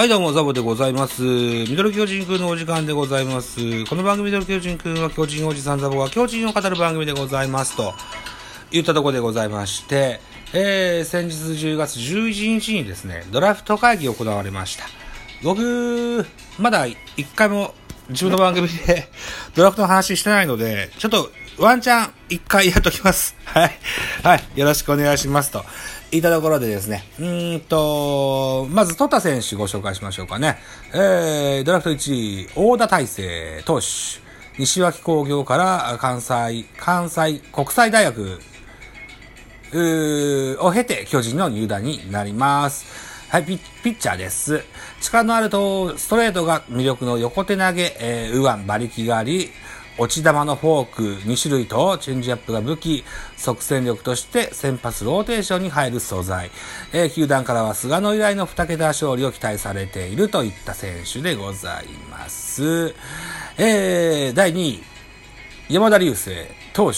はい、どうも、ザボでございます。ミドル巨人くんのお時間でございます。この番組ミドル巨人くんは巨人おじさんザボが巨人を語る番組でございます。と言ったとこでございまして、えー、先日10月11日にですね、ドラフト会議行われました。僕、まだ一回も自分の番組で ドラフトの話してないので、ちょっとワンチャン一回やっときます。はい。はい。よろしくお願いしますと。いたところでですね、うんと、まず、トタ選手ご紹介しましょうかね。えー、ドラフト1位、大田大成投手。西脇工業から関西、関西国際大学うを経て巨人の入団になります。はい、ピピッチャーです。力のあるとストレートが魅力の横手投げ、えー、右腕、馬力があり、落ち玉のフォーク2種類とチェンジアップが武器、即戦力として先発ローテーションに入る素材。えー球団からは菅野以来の2桁勝利を期待されているといった選手でございます。えー、第2位、山田流星投手、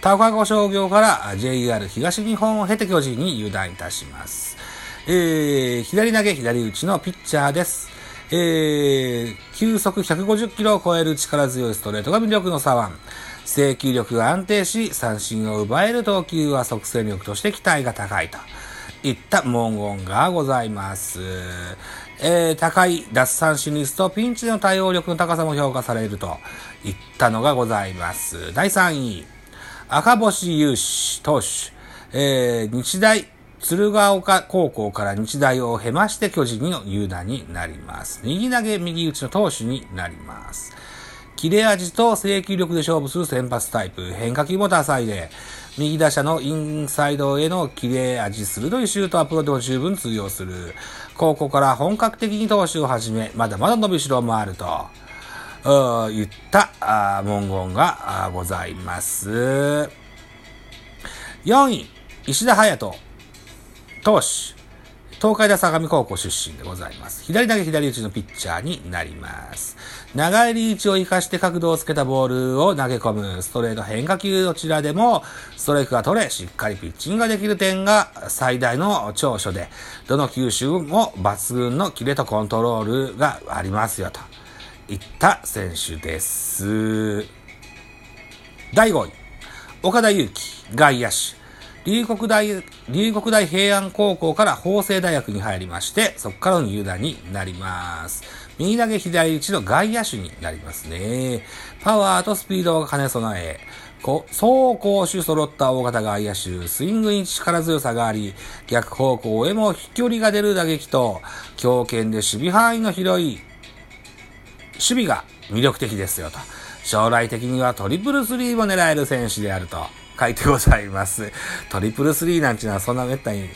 高岡商業から JR 東日本を経て巨人に入団いたします。えー、左投げ左打ちのピッチャーです。えー、球速150キロを超える力強いストレートが魅力の左腕。制球力が安定し、三振を奪える投球は即戦力として期待が高いといった文言がございます。えー、高い奪三振率とピンチの対応力の高さも評価されるといったのがございます。第3位、赤星雄志投手、えー、日大鶴岡高校から日大を経まして巨人の入団になります。右投げ右打ちの投手になります。切れ味と制球力で勝負する先発タイプ、変化球も多彩で、右打者のインサイドへの切れ味鋭いシュートアップロでも十分通用する。高校から本格的に投手を始め、まだまだ伸びしろもあると。言った文言がございます。4位、石田隼人投手。東海大相模高校出身でございます。左投げ左打ちのピッチャーになります。長いリーチを活かして角度をつけたボールを投げ込むストレート変化球どちらでもストライクが取れ、しっかりピッチングができる点が最大の長所で、どの球種も抜群のキレとコントロールがありますよといった選手です。第5位、岡田祐希、外野手。龍谷大、龍谷大平安高校から法政大学に入りまして、そこからの入団になります。右投げ左打ちの外野手になりますね。パワーとスピードが兼ね備え、走攻守揃った大型外野手、スイングに力強さがあり、逆方向へも飛距離が出る打撃と、強肩で守備範囲の広い守備が魅力的ですよと。将来的にはトリプルスリーも狙える選手であると書いてございます。トリプルスリーなんていうのはそんな滅多に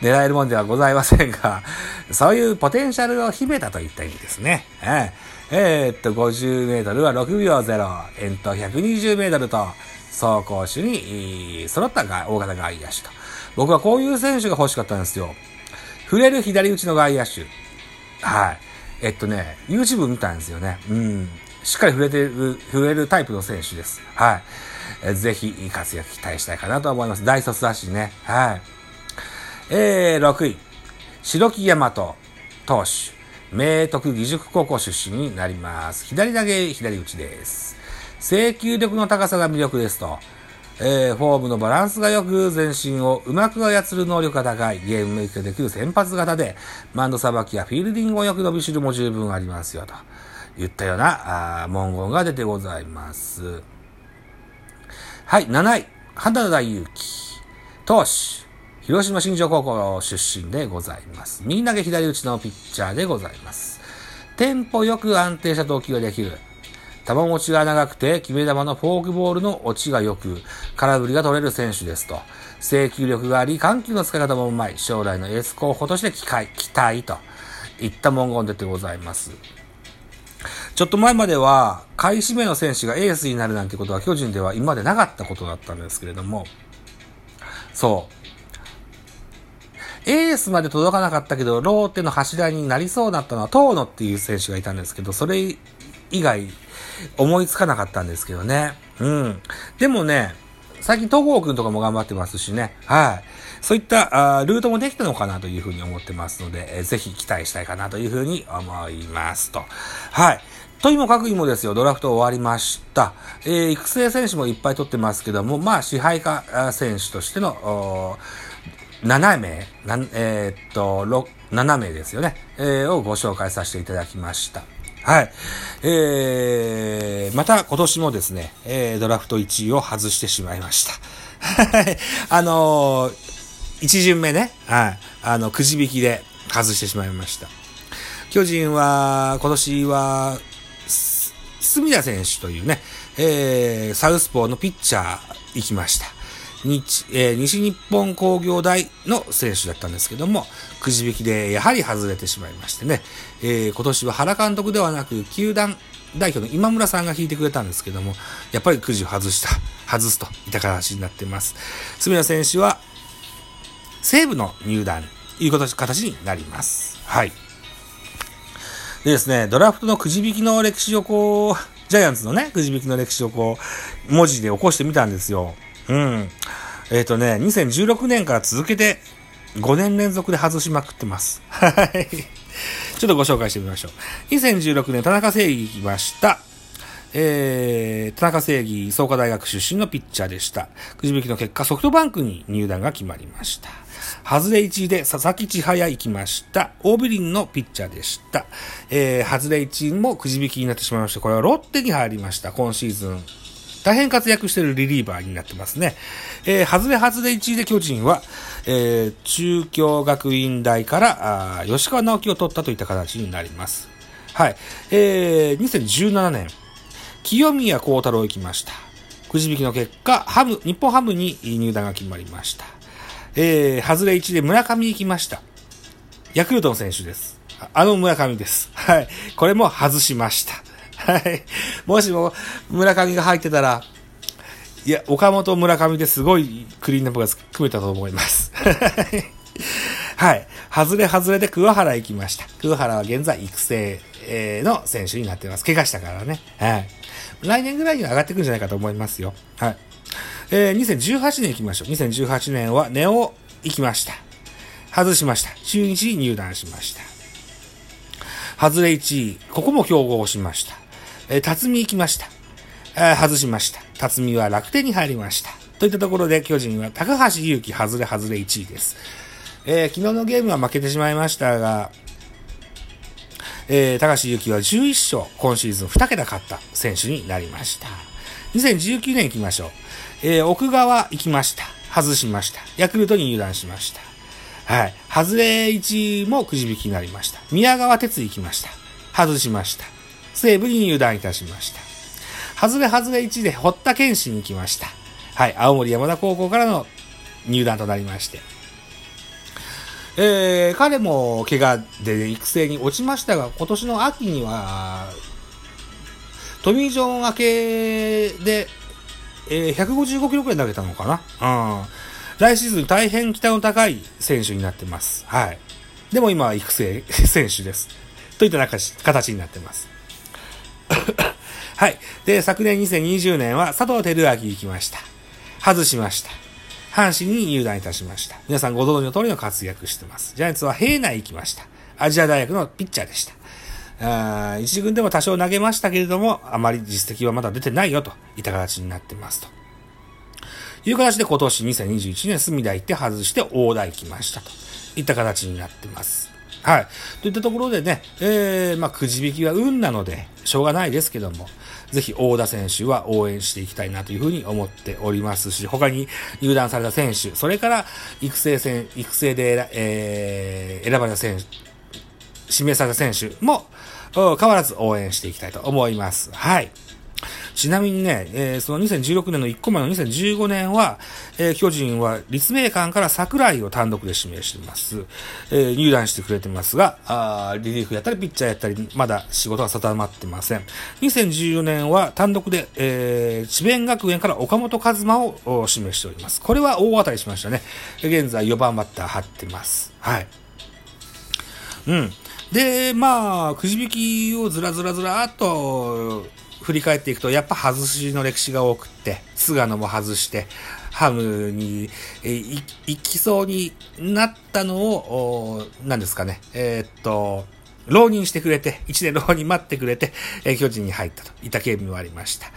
狙えるもんではございませんが、そういうポテンシャルを秘めたといった意味ですね。えーえーっと、50メートルは6秒0、遠投120メートルと、走攻守に揃ったが大型外野手と。僕はこういう選手が欲しかったんですよ。触れる左打ちの外野手。はい。えっとね、YouTube 見たんですよね。うん。しっかり触れてる、触れるタイプの選手です。はい。えぜひ活躍期待したいかなと思います。大卒だしね。はい。えー、6位。白木大和投手。明徳義塾高校出身になります。左投げ、左打ちです。制球力の高さが魅力ですと。えー、フォームのバランスが良く、全身をうまく操る能力が高い、ゲームメイクできる先発型で、マンドさばきやフィールディングをよく伸びしるも十分ありますよ、と言ったようなあ文言が出てございます。はい、7位、花田祐希、投手、広島新庄高校出身でございます。右投げ左打ちのピッチャーでございます。テンポよく安定した投球ができる。球持ちが長くて、決め球のフォークボールの落ちが良く、空振りが取れる選手ですと。制球力があり、緩急の使い方もうまい。将来のエース候補として期待、期待といった文言出てございます。ちょっと前までは、下位指名の選手がエースになるなんてことは巨人では今までなかったことだったんですけれども、そう。エースまで届かなかったけど、ローテの柱になりそうだったのは、遠野っていう選手がいたんですけど、それ以外、思いつかなかったんですけどね。うん。でもね、最近、戸郷くんとかも頑張ってますしね。はい。そういったあルートもできたのかなというふうに思ってますので、えー、ぜひ期待したいかなというふうに思いますと。はい。とにもかくにもですよ、ドラフト終わりました。えー、育成選手もいっぱい取ってますけども、まあ、支配下選手としての、7名、えー、っと、7名ですよね、えー、をご紹介させていただきました。はい。えー、また今年もですね、えー、ドラフト1位を外してしまいました。あのー、1巡目ね、はい。あの、くじ引きで外してしまいました。巨人は、今年は、隅田選手というね、えー、サウスポーのピッチャー行きました。日、えー、西日本工業大の選手だったんですけども、くじ引きでやはり外れてしまいましてね、えー、今年は原監督ではなく、球団代表の今村さんが引いてくれたんですけども、やっぱりくじを外した、外すといった形になっています。住田選手は、西武の入団、いう形になります。はい。でですね、ドラフトのくじ引きの歴史をこう、ジャイアンツのね、くじ引きの歴史をこう、文字で起こしてみたんですよ。うん。えっ、ー、とね、2016年から続けて5年連続で外しまくってます。はい。ちょっとご紹介してみましょう。2016年、田中正義行きました。えー、田中正義、創価大学出身のピッチャーでした。くじ引きの結果、ソフトバンクに入団が決まりました。外れ1位で佐々木千早行きました。オービリンのピッチャーでした。えー、外れ1位もくじ引きになってしまいました。これはロッテに入りました。今シーズン。大変活躍しているリリーバーになってますね。えー、外れ外れ1位で巨人は、えー、中京学院大からあ吉川直樹を取ったといった形になります。はい。えー、2017年、清宮幸太郎行きました。くじ引きの結果、ハム、日本ハムに入団が決まりました。えー、外れ1で村上行きました。ヤクルトの選手です。あの村上です。はい。これも外しました。はい。もしも村上が入ってたら、いや、岡本村上ですごいクリーンナップが組めたと思います。はい。外れ外れで桑原行きました。桑原は現在育成えの選手になってます。怪我したからね。はい。来年ぐらいには上がってくるんじゃないかと思いますよ。はい。えー、2018年行きましょう。2018年はネオ行きました。外しました。中日に入団しました。外れ1位。ここも競合しました。えー、辰巳行きました。えー、外しました。辰巳は楽天に入りました。といったところで巨人は高橋祐希外れ外れ1位です。えー、昨日のゲームは負けてしまいましたが、えー、高橋祐希は11勝、今シーズン2桁勝った選手になりました。2019年行きましょう。えー、奥川行きました。外しました。ヤクルトに入団しました。はい。外れ1もくじ引きになりました。宮川哲行きました。外しました。西武に入団いたしました。外れ外れ1で堀田健信に来ました。はい。青森山田高校からの入団となりまして。えー、彼も怪我で育成に落ちましたが、今年の秋には、トミー・ジョン明けで、えー、155キロくらい投げたのかな？うん。来シーズン大変期待の高い選手になってます。はい。でも今は育成 選手です。といった形になってます。はい。で、昨年2020年は佐藤輝明行きました。外しました。阪神に入団いたしました。皆さんご存知の通りの活躍してます。ジャイアンツは平内行きました。アジア大学のピッチャーでした。あ一軍でも多少投げましたけれども、あまり実績はまだ出てないよといった形になってますと。いう形で今年2021年隅田行って外して大台来ましたといった形になってます。はい。といったところでね、えー、まあ、くじ引きは運なので、しょうがないですけども、ぜひ大田選手は応援していきたいなというふうに思っておりますし、他に入団された選手、それから育成戦、育成で、えー、選ばれた選手、指名された選手も、変わらず応援していきたいと思います。はい。ちなみにね、えー、その2016年の1個前の2015年は、えー、巨人は立命館から桜井を単独で指名しています。えー、入団してくれてますが、あリリーフやったりピッチャーやったり、まだ仕事が定まってません。2014年は単独で、えー、智弁学園から岡本和真を指名しております。これは大当たりしましたね。現在4番バッター張ってます。はい。うん。で、まあ、くじ引きをずらずらずらっと振り返っていくと、やっぱ外しの歴史が多くって、菅野も外して、ハムに、行きそうになったのを、何ですかね、えー、っと、浪人してくれて、一年浪人待ってくれて、え、巨人に入ったといった経緯もありました。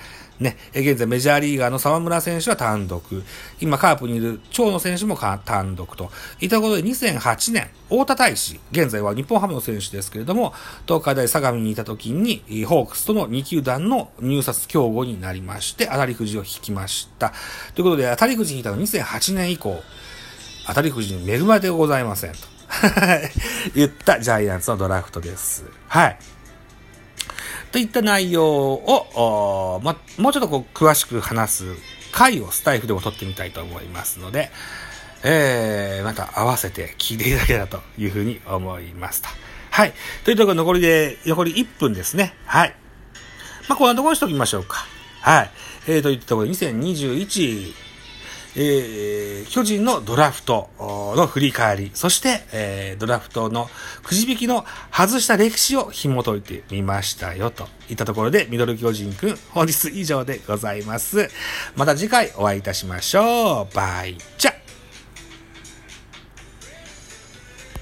ね、現在メジャーリーガーの沢村選手は単独。今カープにいる長野選手も単独と。いったことで2008年、大田大使、現在は日本ハムの選手ですけれども、東海大相模にいた時に、ホークスとの2球団の入札競合になりまして、当たりくじを引きました。ということで、当たりくじ引いたの2008年以降、当たりくじに恵まれてございませんと。言ったジャイアンツのドラフトです。はい。といった内容を、ま、もうちょっとこう詳しく話す回をスタイフでも撮ってみたいと思いますので、えー、また合わせて聞いていただけたらというふうに思いますと。はい。というところ残りで、残り1分ですね。はい。まあ、こんなところにしておきましょうか。はい。えー、といったところで、2021えー、巨人のドラフトの振り返り、そして、えー、ドラフトのくじ引きの外した歴史を紐解いてみましたよ、といったところで、ミドル巨人くん、本日以上でございます。また次回お会いいたしましょう。バイチャ